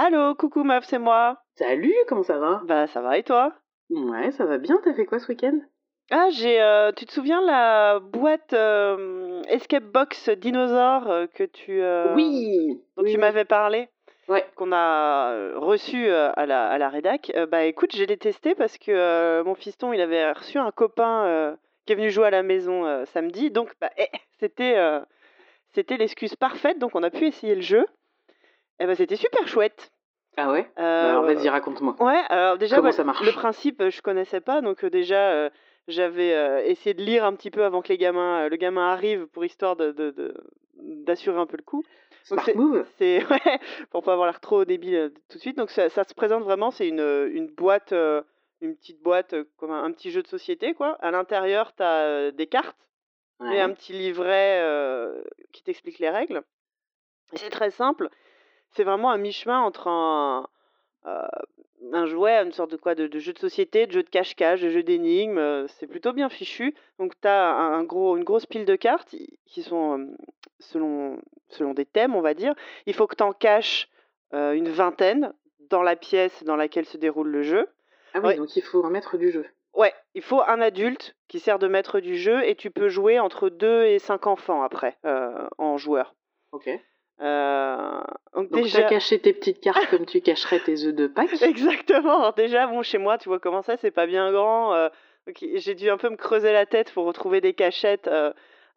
Allô, coucou meuf, c'est moi. Salut, comment ça va? Bah ça va et toi? Ouais, ça va bien. T'as fait quoi ce week-end? Ah j'ai, euh, tu te souviens la boîte euh, Escape Box dinosaure euh, que tu, euh, Oui. dont oui, tu oui. m'avais parlé, Ouais. qu'on a euh, reçu euh, à la, à la rédac. Euh, bah écoute, j'ai les testé parce que euh, mon fiston il avait reçu un copain euh, qui est venu jouer à la maison euh, samedi, donc bah eh, c'était, euh, c'était l'excuse parfaite, donc on a pu essayer le jeu. Et bah c'était super chouette. Ah ouais? Bah, Euh, Alors vas-y, raconte-moi. Ouais, alors déjà, Comment bah, ça marche? le principe, euh, je connaissais pas, donc euh, déjà, euh, j'avais euh, essayé de lire un petit peu avant que les gamins, le gamin arrive pour histoire de, de- de- d'assurer un peu le coup. Donc Smart c'est, move c'est ouais, pour pas avoir l'air trop débile tout de suite. Donc ça, ça se présente vraiment, c'est une, une boîte, une petite boîte comme un, un petit jeu de société, quoi. À l'intérieur, tu as des cartes et un petit livret qui t'explique les règles. Et c'est très simple. C'est vraiment un mi-chemin entre un, euh, un jouet, une sorte de quoi, de, de jeu de société, de jeu de cache-cache, de jeu d'énigmes. euh, c'est plutôt bien fichu. Donc tu as un, un gros, une grosse pile de cartes qui sont euh, selon, selon des thèmes, on va dire. Il faut que tu en caches une vingtaine dans la pièce dans laquelle se déroule le jeu. Ah oui, ouais. donc il faut un maître du jeu. Ouais, il faut un adulte qui sert de maître du jeu et tu peux jouer entre 2 et 5 enfants après en joueur. Ok. Euh, donc Donc déjà, t'as caché tes petites cartes comme tu cacherais tes œufs de Pâques. exactement. Alors déjà, bon, chez moi, tu vois comment ça, c'est pas bien grand. euh, j'ai dû un peu me creuser la tête pour retrouver des cachettes euh,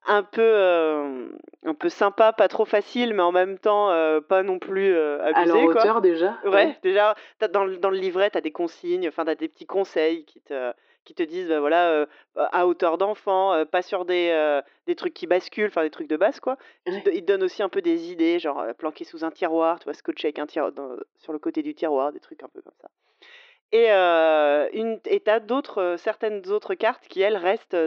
un peu, euh, un peu sympa, pas trop facile, mais en même temps pas non plus euh, À leur abusé, quoi. hauteur déjà. Ouais, déjà, t'as- dans, le- dans le livret, tu as des consignes, enfin, tu as des petits conseils qui te, qui te disent, bah, voilà, euh, à hauteur d'enfant, euh, pas sur des, euh, des trucs qui basculent, enfin, des trucs de base, quoi. Ils Ouais. te- Ils te donnent aussi un peu des idées, genre planquer sous un tiroir, tu vois, scotcher avec un tiroir dans- sur le côté du tiroir, des trucs un peu comme ça. Et une, et t'as d'autres, certaines autres cartes qui, elles, restent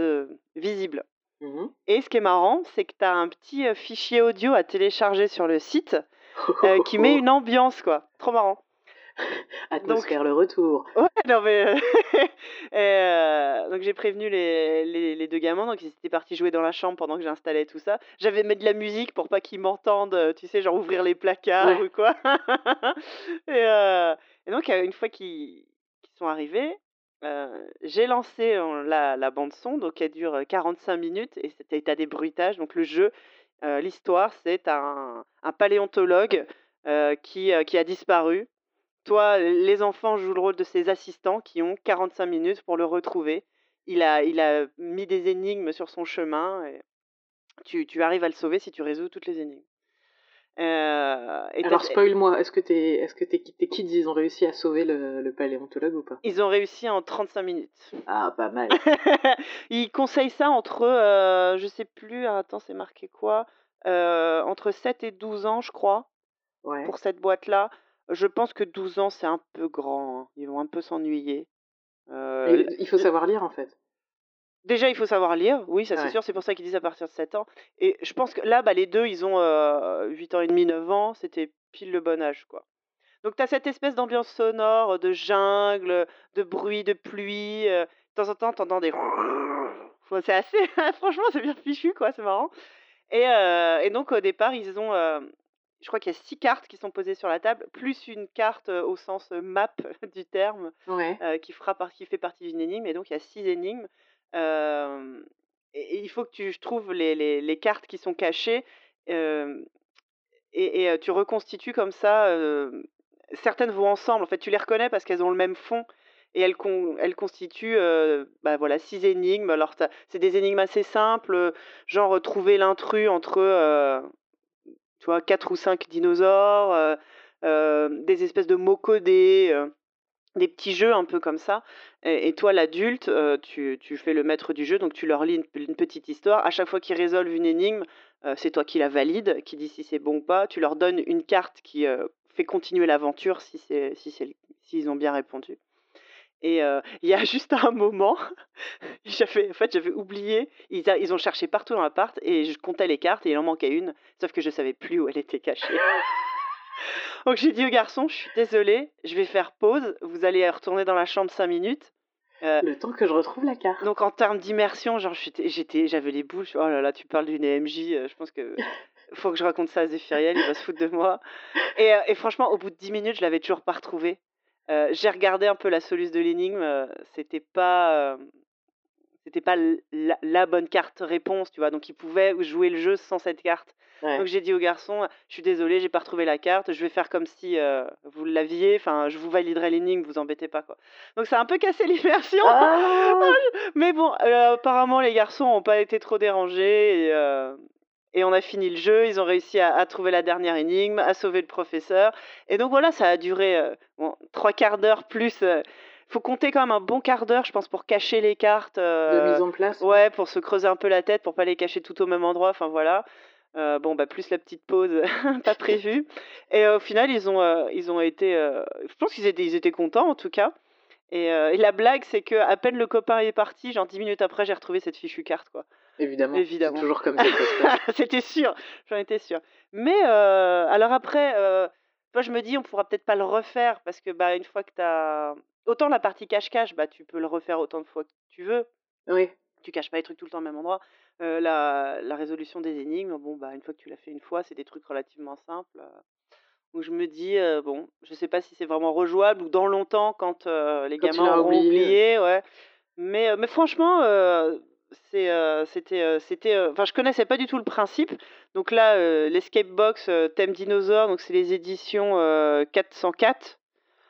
visibles. Mhm. Et ce qui est marrant, c'est que tu as un petit fichier audio à télécharger sur le site euh, qui met une ambiance, quoi. Trop marrant. Atmosphère le retour. Ouais, non mais euh, et, euh, donc j'ai prévenu les, les, les deux gamins, donc ils étaient partis jouer dans la chambre pendant que j'installais tout ça. J'avais mis de la musique pour pas qu'ils m'entendent, euh, tu sais, genre ouvrir les placards Ouais. ou quoi. et, euh, et donc une fois qu'ils sont arrivés, euh, j'ai lancé la, la bande son, donc elle dure euh, 45 minutes et c'était t'as des bruitages. Donc le jeu, l'histoire, c'est un, un paléontologue qui, qui a disparu. Toi, les enfants jouent le rôle de ses assistants qui ont 45 minutes pour le retrouver. Il a, il a mis des énigmes sur son chemin et tu, tu arrives à le sauver si tu résous toutes les énigmes. Euh, et Alors spoil-moi, est-ce que, tes, est-ce que tes, tes kids ils ont réussi à sauver le, le paléontologue ou pas? Ils ont réussi en 35 minutes. Ah, pas mal. ils conseillent ça entre, euh, je sais plus, attends, c'est marqué quoi? Euh, Entre 7 et 12 ans, je crois, Ouais. pour cette boîte-là. Je pense que 12 ans, c'est un peu grand. hein. Ils vont un peu s'ennuyer. Euh, il faut savoir lire en fait. Déjà, il faut savoir lire, oui, ça c'est Ouais. sûr, c'est pour ça qu'ils disent à partir de 7 ans. Et je pense que là, bah, les deux, ils ont euh, 8 ans et demi, 9 ans, c'était pile le bon âge, quoi. Donc tu as cette espèce d'ambiance sonore, de jungle, de bruit, de pluie. euh, de temps en temps, t'entends des... Enfin, c'est assez... Franchement, c'est bien fichu, quoi, c'est marrant. Et, euh, et donc, au départ, ils ont... euh, je crois qu'il y a six cartes qui sont posées sur la table, plus une carte euh, au sens map du terme Ouais. euh, qui, fera par- qui fait partie d'une énigme. Et donc, il y a six énigmes. Euh, et, et il faut que tu trouves les, les- les cartes qui sont cachées. et et, tu reconstitues comme ça. certaines vont ensemble. En fait, tu les reconnais parce qu'elles ont le même fond. Et elles, con- elles constituent bah, voilà, six énigmes. Alors, c'est des énigmes assez simples, genre trouver l'intrus entre tu vois, quatre ou cinq dinosaures, euh, euh, des espèces de mots codés. euh, des petits jeux un peu comme ça. Et, toi, l'adulte, tu, tu fais le maître du jeu, donc tu leur lis une, petite histoire. À chaque fois qu'ils résolvent une énigme, c'est toi qui la valide, qui dit si c'est bon ou pas. Tu leur donnes une carte qui fait continuer l'aventure si c'est si c'est s'ils ont bien répondu. Et euh, il y a juste un moment, j'avais, en fait, j'avais oublié. Ils, a- ils ont cherché partout dans l'appart et je comptais les cartes et il en manquait une, sauf que je savais plus où elle était cachée. Donc j'ai dit au garçon, je suis désolée, je vais faire pause. Vous allez retourner dans la chambre 5 minutes. Euh, Le temps que je retrouve la carte. donc en termes d'immersion, genre j'étais, j'avais les boules. Oh là là, tu parles d'une EMJ. euh, je pense que faut que je raconte ça à Zéphiriel, il va se foutre de moi. Et, euh, et franchement, au bout de 10 minutes, je l'avais toujours pas retrouvé. Euh, j'ai regardé un peu la soluce de l'énigme, euh, c'était pas, euh, c'était pas la, la bonne carte réponse, tu vois. Donc, il pouvait jouer le jeu sans cette carte. Ouais. Donc, j'ai dit au garçon, je suis désolé, j'ai pas retrouvé la carte, je vais faire comme si euh, vous l'aviez, enfin, je vous validerai l'énigme, vous embêtez pas, quoi. Donc, ça a un peu cassé l'immersion. Ah Mais bon, euh, apparemment, les garçons n'ont pas été trop dérangés. Et, euh, et on a fini le jeu. Ils ont réussi à, à trouver la dernière énigme, à sauver le professeur. Et donc voilà, ça a duré euh, bon, trois quarts d'heure plus. Il faut compter quand même un bon quart d'heure, je pense, pour cacher les cartes. De euh, mise en place. Ouais, pour se creuser un peu la tête, pour pas les cacher tout au même endroit. Enfin voilà. Euh, bon, bah, plus la petite pause pas prévue. Et euh, au final, ils ont, euh, ils ont été. euh, je pense qu'ils étaient, ils étaient contents en tout cas. Et, euh, et la blague, c'est que à peine le copain est parti, genre 10 minutes après, j'ai retrouvé cette fichue carte, quoi. Évidemment. Toujours comme ça. C'était sûr, j'en étais sûre. Mais euh, alors après, euh, toi, je me dis, on pourra peut-être pas le refaire parce que bah, une fois que tu as. Autant la partie cache-cache, bah, tu peux le refaire autant de fois que tu veux. Oui. Tu caches pas les trucs tout le temps au même endroit. Euh, la, la résolution des énigmes, bon, bah, une fois que tu l'as fait une fois, c'est des trucs relativement simples. euh, où je me dis, bon, je sais pas si c'est vraiment rejouable ou dans longtemps quand les Quand gamins auront oublié. oublié, ouais. Mais, mais franchement, c'est, euh, c'était, euh, c'était, euh, je connaissais pas du tout le principe. Donc là, euh, l'escape box thème dinosaure, donc c'est les éditions euh, 404.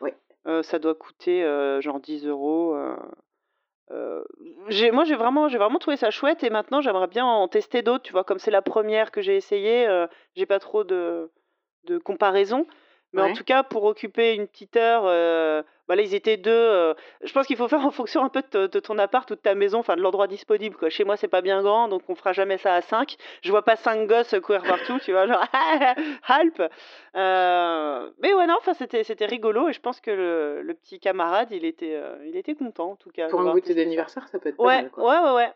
Oui. Euh, ça doit coûter genre 10 euros. j'ai, moi, j'ai vraiment, j'ai vraiment trouvé ça chouette et maintenant, j'aimerais bien en tester d'autres. Tu vois, comme c'est la première que j'ai essayée, euh, j'ai pas trop de, de comparaison. Mais en tout cas, pour occuper une petite heure, euh, bah là, ils étaient deux. euh, je pense qu'il faut faire en fonction un peu de, ton appart ou de ta maison, enfin de l'endroit disponible. Quoi. Chez moi, c'est pas bien grand, donc on fera jamais ça à 5. Je vois pas cinq gosses courir partout, tu vois, genre help. Euh, mais ouais, non, enfin c'était c'était rigolo et je pense que le, le petit camarade, il était euh, il était content en tout cas. Pour un goûter d'anniversaire, ça peut être pas Ouais, mal. Quoi. ouais, ouais, ouais.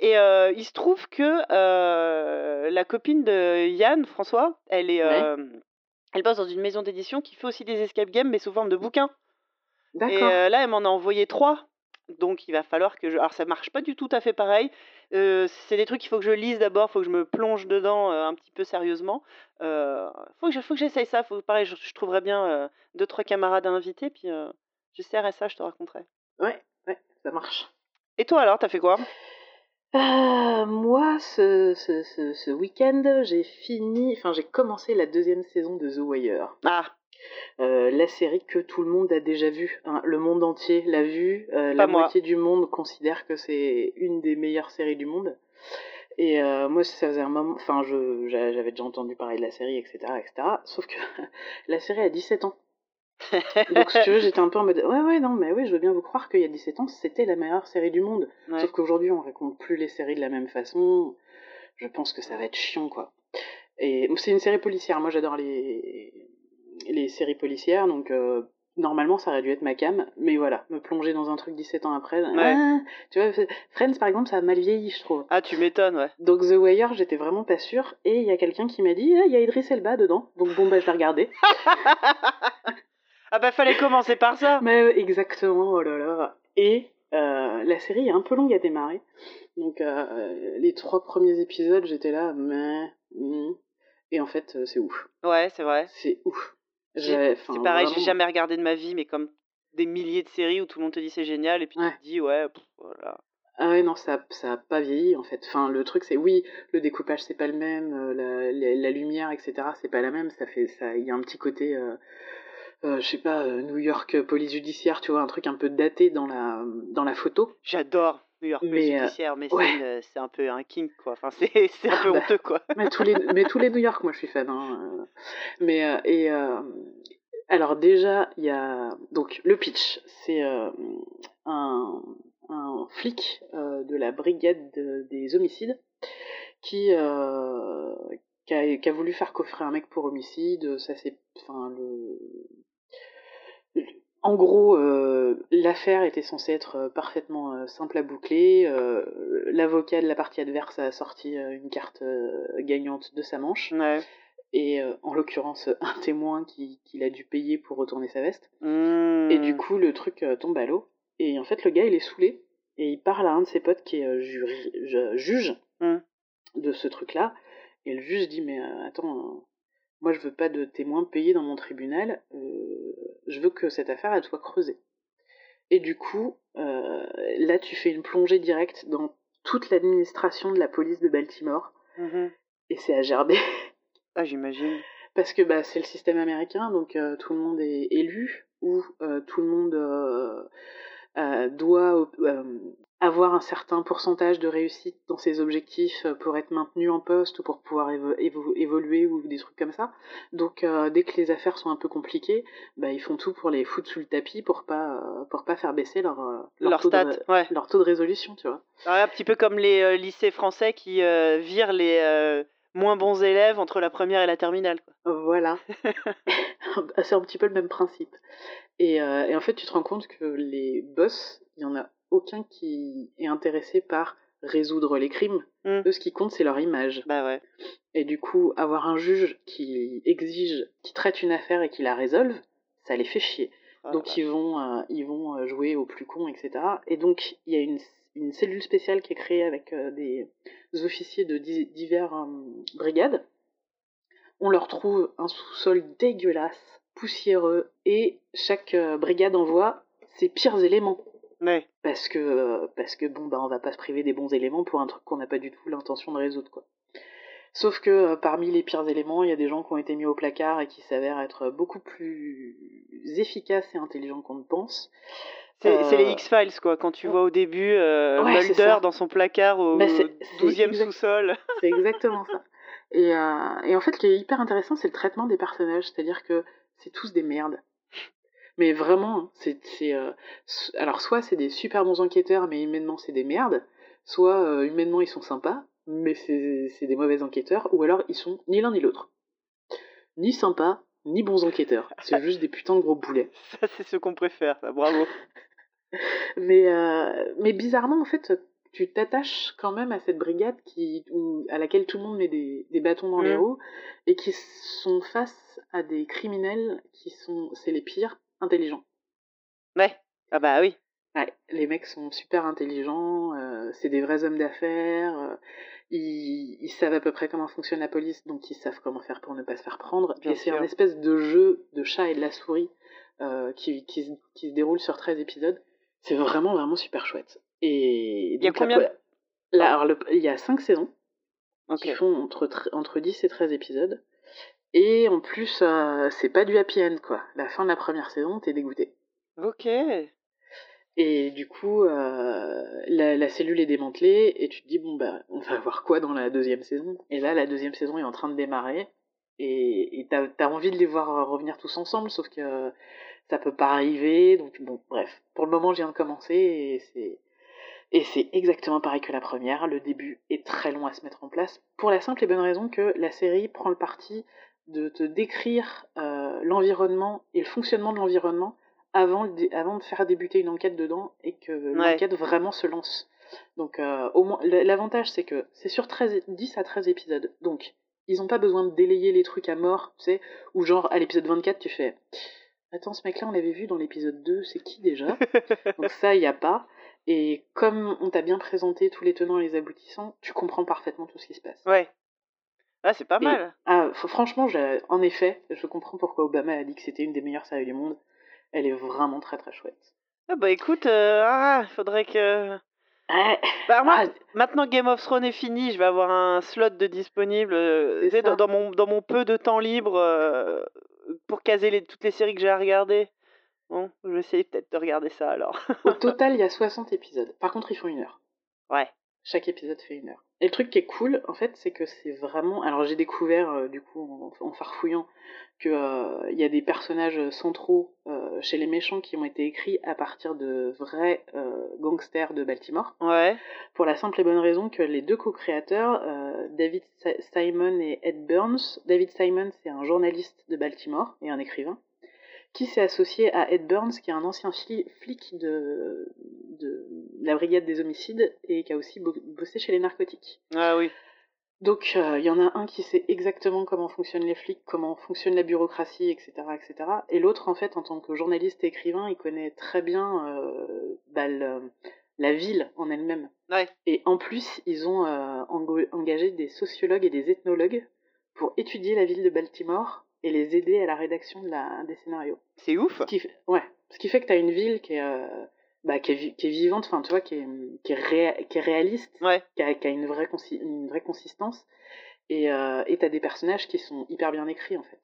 Et il se trouve que la copine de Yann, François, elle est, Ouais. Elle bosse dans une maison d'édition qui fait aussi des escape games, mais sous forme de bouquins. Et D'accord. euh, là, elle m'en a envoyé trois. Donc il va falloir que je. Alors ça marche pas du tout à fait pareil. Euh, c'est des trucs qu'il faut que je lise d'abord, faut que je me plonge dedans euh, un petit peu sérieusement. Euh, faut que je- j'essaye ça. Faut pareil, je, je trouverais bien deux trois camarades à inviter, puis j'essaierai ça, je te raconterai. Ouais, ouais, ça marche. Et toi alors, t'as fait quoi? Euh, moi, ce, ce, ce, ce week-end, j'ai fini, enfin, j'ai commencé la deuxième saison de The Wire. Ah, Euh, la série que tout le monde a déjà vue. hein. Le monde entier l'a vue. Euh, la moi. moitié du monde considère que c'est une des meilleures séries du monde. Et euh, moi, ça faisait un moment. Enfin, j'avais déjà entendu parler de la série, etc., etc. Sauf que la série a 17 ans. Donc, si tu veux, j'étais un peu en mode Ouais, ouais, non, mais oui, je veux bien vous croire qu'il y a 17 ans, c'était la meilleure série du monde. Ouais. Sauf qu'aujourd'hui, on raconte plus les séries de la même façon. Je pense que ça va être chiant, quoi. Et c'est une série policière. Moi, j'adore les, les séries policières, donc euh, normalement, ça aurait dû être ma cam. Mais voilà, me plonger dans un truc 17 ans après. ah, tu vois, Friends, par exemple, ça a mal vieilli, je trouve. Ah, tu m'étonnes, ouais. Donc The Wire, j'étais vraiment pas sûre. Et il y a quelqu'un qui m'a dit, Ah, il y a Idris Elba dedans. Donc bon, bah, je l'ai regardé. ah bah fallait commencer par ça. Mais euh, exactement, oh là là. Et euh, la série est un peu longue à démarrer. Donc euh, les trois premiers épisodes, j'étais là, mais... hmm. Et en fait, c'est ouf. Ouais, c'est vrai. C'est ouf. C'est pareil, j'ai jamais regardé de ma vie, mais comme des milliers de séries où tout le monde te dit c'est génial, et puis Ouais. tu te dis ouais, pff, voilà. Ah ouais, non, ça, ça a pas vieilli en fait. Enfin, le truc, c'est oui, le découpage, c'est pas le même, la, la, la lumière, etc., c'est pas la même. Ça fait, ça, il y a un petit côté, euh, euh, je sais pas, euh, New York police judiciaire, tu vois, un truc un peu daté dans la, dans la photo. J'adore New York Police euh, Judiciaire, mais ouais. c'est un peu un kink, quoi. Enfin, c'est un Ah peu bah. honteux, quoi. Mais tous les, mais tous les New York, moi, je suis fan. Hein. Mais et alors déjà, il y a donc le pitch, c'est un, un flic de la brigade de- des homicides qui qui a, qui a voulu faire coffrer un mec pour homicide. Ça c'est, enfin le en gros, euh, l'affaire était censée être euh, parfaitement euh, simple à boucler. Euh, L'avocat de la partie adverse a sorti une carte gagnante de sa manche. Ouais. Et en l'occurrence, un témoin qui- qu'il a dû payer pour retourner sa veste. Mmh. Et du coup, le truc tombe à l'eau. Et en fait, le gars, il est saoulé. Et il parle à un de ses potes qui est jury- juge Mm. de ce truc-là. Et le juge dit mais attends, moi je veux pas de témoins payés dans mon tribunal, euh, je veux que cette affaire elle soit creusée. Et du coup, euh, là tu fais une plongée directe dans toute l'administration de la police de Baltimore, Mhm. et c'est à gerber. Ah, j'imagine. Parce que bah, c'est le système américain, donc euh, tout le monde est élu, ou tout le monde doit avoir un certain pourcentage de réussite dans ses objectifs euh, pour être maintenu en poste ou pour pouvoir évo- évo- évoluer ou des trucs comme ça. Donc euh, dès que les affaires sont un peu compliquées, bah, ils font tout pour les foutre sous le tapis pour pas euh, pour pas faire baisser leur leur, Leur taux, stat, de, ouais. leur taux de résolution, tu vois. Un petit peu comme les euh, lycées français qui virent les moins bons élèves entre la première et la terminale. Quoi. Voilà. c'est un petit peu le même principe. Et, euh, et en fait, tu te rends compte que les boss, il y en a aucun qui est intéressé par résoudre les crimes. Mm. Eux, ce qui compte, c'est leur image. Bah ouais. Et du coup, avoir un juge qui exige, qui traite une affaire et qui la résolve, ça les fait chier. Oh Donc ils vont, euh, ils vont euh, jouer au plus con, etc. Et donc il y a une, une cellule spéciale qui est créée avec euh, des officiers de di- divers euh, brigades. On leur trouve un sous-sol dégueulasse, poussiéreux, et chaque brigade envoie ses pires éléments. Ouais. Parce que, euh, parce que bon, bah, on va pas se priver des bons éléments pour un truc qu'on n'a pas du tout l'intention de résoudre, quoi. Sauf que euh, parmi les pires éléments, il y a des gens qui ont été mis au placard et qui s'avèrent être beaucoup plus efficaces et intelligents qu'on ne pense. C'est c'est les Euh, X-Files, quoi. Quand tu vois au début euh, Ouais, Mulder dans son placard au Bah, c'est- c'est 12e exact- sous-sol. C'est exactement ça. Et, euh, et en fait, ce qui est hyper intéressant, c'est le traitement des personnages. C'est-à-dire que c'est tous des merdes. Mais vraiment, hein, c'est. euh, alors, soit c'est des super bons enquêteurs, mais humainement, c'est des merdes. Soit euh, humainement, ils sont sympas, mais c'est des mauvais enquêteurs. Ou alors, ils sont ni l'un ni l'autre. Ni sympas, ni bons enquêteurs. C'est juste des putains de gros boulets. Ça, c'est ce qu'on préfère. Bravo. Mais, euh, mais bizarrement, en fait, tu t'attaches quand même à cette brigade qui, à laquelle tout le monde met des, des bâtons dans les Mm. roues et qui sont face à des criminels qui sont, c'est les pires, intelligents. Ouais. Ah bah oui. Ouais, les mecs sont super intelligents, euh, c'est des vrais hommes d'affaires, euh, ils, ils savent à peu près comment fonctionne la police, donc ils savent comment faire pour ne pas se faire prendre. Bien et c'est un espèce de jeu de chat et de la souris euh, qui, qui, se- qui se déroule sur 13 épisodes. C'est vraiment, vraiment super chouette. Et Il y a la combien alors, le- il y a 5 saisons qui font entre, tr- entre 10 et 13 épisodes. Et en plus, euh, c'est pas du happy end, quoi. La fin de la première saison, t'es dégoûté. Ok. Et du coup, euh, la, la cellule est démantelée et tu te dis, bon, bah, on va voir quoi dans la deuxième saison. Et là, la deuxième saison est en train de démarrer et t'as as envie de les voir revenir tous ensemble, sauf que ça peut pas arriver. Donc, bon, bref. Pour le moment, je viens de commencer et c'est. Et c'est exactement pareil que la première. Le début est très long à se mettre en place. Pour la simple et bonne raison que la série prend le parti de te décrire euh, l'environnement et le fonctionnement de l'environnement avant, le avant de faire débuter une enquête dedans et que l'enquête vraiment se lance. Donc, euh, au moins, l'avantage, c'est que c'est sur 13, 10 à 13 épisodes. Donc, ils n'ont pas besoin de délayer les trucs à mort, tu sais, ou genre, à l'épisode 24, tu fais Attends, ce mec-là, on l'avait vu dans l'épisode 2, c'est qui déjà? Donc, ça, il n'y a pas. Et comme on t'a bien présenté tous les tenants et les aboutissants, tu comprends parfaitement tout ce qui se passe. Ouais. Ah, c'est pas Et- mal. Ah, franchement, je- en effet, je comprends pourquoi Obama a dit que c'était une des meilleures séries du monde. Elle est vraiment très très chouette. Ah bah écoute, euh, ah, faudrait que... Ouais. Bah, moi, Ah, maintenant Game of Thrones est fini, je vais avoir un slot de disponible euh, sais, dans, mon, dans mon peu de temps libre euh, pour caser les, toutes les séries que j'ai à regarder. Bon, je vais essayer peut-être de regarder ça alors. au total, il y a 60 épisodes. Par contre, ils font une heure. ouais. Chaque épisode fait une heure. Et le truc qui est cool, en fait, c'est que c'est vraiment. Alors, j'ai découvert, euh, du coup, en, en farfouillant, que euh, y a des personnages centraux euh, chez les méchants qui ont été écrits à partir de vrais euh, gangsters de Baltimore. Ouais. Pour la simple et bonne raison que les deux co-créateurs, David Si- Simon et Ed Burns, David Simon, c'est un journaliste de Baltimore et un écrivain, qui s'est associé à Ed Burns, qui est un ancien fli- flic de, de la brigade des homicides et qui a aussi bo- bossé chez les narcotiques. Ah oui. Donc euh, il y en a un qui sait exactement comment fonctionnent les flics, comment fonctionne la bureaucratie, etc., etc. Et l'autre, en fait, en tant que journaliste et écrivain, il connaît très bien euh, bah, le- la ville en elle-même. Ouais. Et en plus, ils ont euh, engagé des sociologues et des ethnologues pour étudier la ville de Baltimore et les aider à la rédaction de la, des scénarios. C'est ouf. Ce qui fait, ouais, ce qui fait que tu as une ville qui est, euh, bah, qui est, vi- qui est vivante, enfin, tu vois, qui est, qui est, ré- qui est réaliste, Ouais. qui a, qui a une, vraie consi- une vraie consistance. Et euh, tu as des personnages qui sont hyper bien écrits, en fait.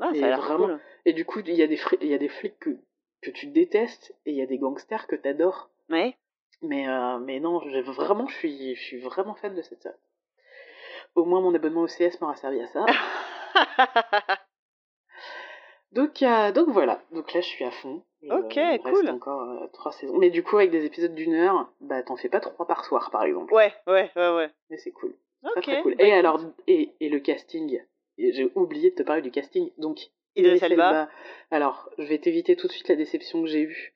Ah, Et ça a vraiment- cool. Et du coup, il y a des, il y a des flics que, que tu détestes et il y a des gangsters que tu adores. Ouais. Mais, euh, mais non, vraiment, je suis, je suis vraiment fan de cette série. Au moins, mon abonnement au CS m'aura servi à ça. Donc, euh, donc voilà. Donc là, je suis à fond. Et, Ok, il me reste cool. encore euh, trois saisons. Mais du coup, avec des épisodes d'une heure, bah t'en fais pas trois par soir, par exemple. ouais, ouais, ouais, ouais. Mais c'est cool. Ok. Très très cool. bah et alors, et, et le casting? J'ai oublié de te parler du casting. Donc, Idris Idris Elba. Alors, je vais t'éviter tout de suite la déception que j'ai eue.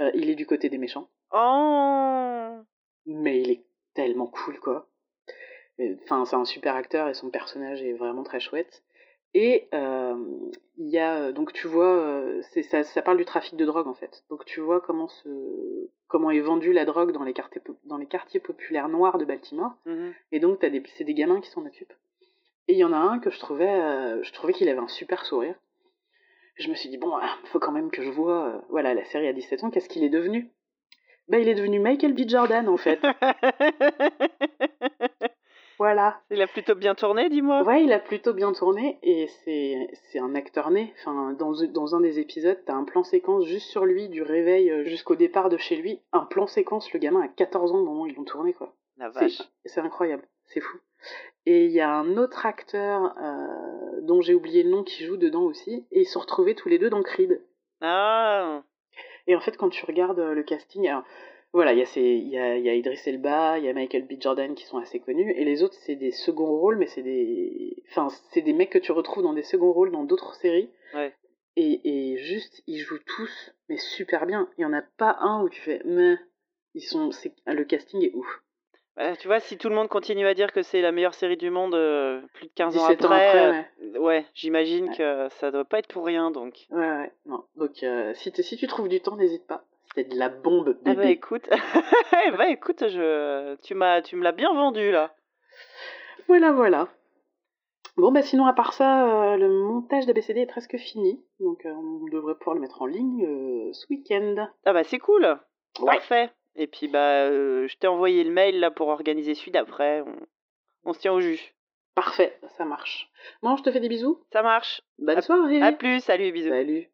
Euh, il est du côté des méchants. Oh. mais il est tellement cool quoi. Enfin, c'est un super acteur et son personnage est vraiment très chouette. Et euh, il y a euh, donc tu vois, euh, c'est ça, ça parle du trafic de drogue en fait. Donc tu vois comment se, comment est vendue la drogue dans les quartiers dans les quartiers populaires noirs de Baltimore. Mhm. Et donc t'as des, c'est des gamins qui s'en occupent. Et il y en a un que je trouvais, euh, je trouvais qu'il avait un super sourire. Je me suis dit bon, il faut quand même que je vois, euh, voilà, la série à 17 ans, qu'est-ce qu'il est devenu? Bah il est devenu Michael B. Jordan en fait. Voilà. Il a plutôt bien tourné, dis-moi. Ouais, il a plutôt bien tourné et c'est c'est un acteur né. Enfin, dans, dans un des épisodes, t'as un plan séquence juste sur lui, du réveil euh, jusqu'au départ de chez lui. Un plan séquence, le gamin a 14 ans au moment où ils l'ont tourné, quoi. La C'est- vache. C'est incroyable, c'est fou. Et il y a un autre acteur euh, dont j'ai oublié le nom qui joue dedans aussi, et ils se sont retrouvés tous les deux dans Creed. Ah. Et en fait, quand tu regardes euh, le casting, alors, voilà, il y, a ces- il y, a, il y a Idris Elba, il y a Michael B. Jordan qui sont assez connus, et les autres, c'est des seconds rôles, mais c'est des. Enfin, c'est des mecs que tu retrouves dans des seconds rôles dans d'autres séries. Ouais. Et, et juste, ils jouent tous, mais super bien. Il y en a pas un où tu fais, mais. Ils sont, c'est, le casting est ouf. Bah, tu vois, si tout le monde continue à dire que c'est la meilleure série du monde euh, plus de 15 ans 17 ans après, après, euh, ouais, j'imagine Ouais. que ça doit pas être pour rien, donc. Ouais, ouais, non. Donc, euh, si, si tu trouves du temps, n'hésite pas. C'est de la bombe, Ah bébé. bah écoute, Eh bah écoute, je, tu m'as, tu me l'as bien vendu là. Voilà, voilà. Bon, bah sinon, à part ça, euh, le montage d'ABCD est presque fini. Donc, euh, on devrait pouvoir le mettre en ligne euh, ce week-end. Ah bah c'est cool, Ouais. parfait. Et puis bah, euh, je t'ai envoyé le mail là pour organiser celui d'après. On, on se tient au jus. Parfait, ça marche. Bon, je te fais des bisous. Ça marche. Bonne À- soirée. À plus, salut, bisous. Salut.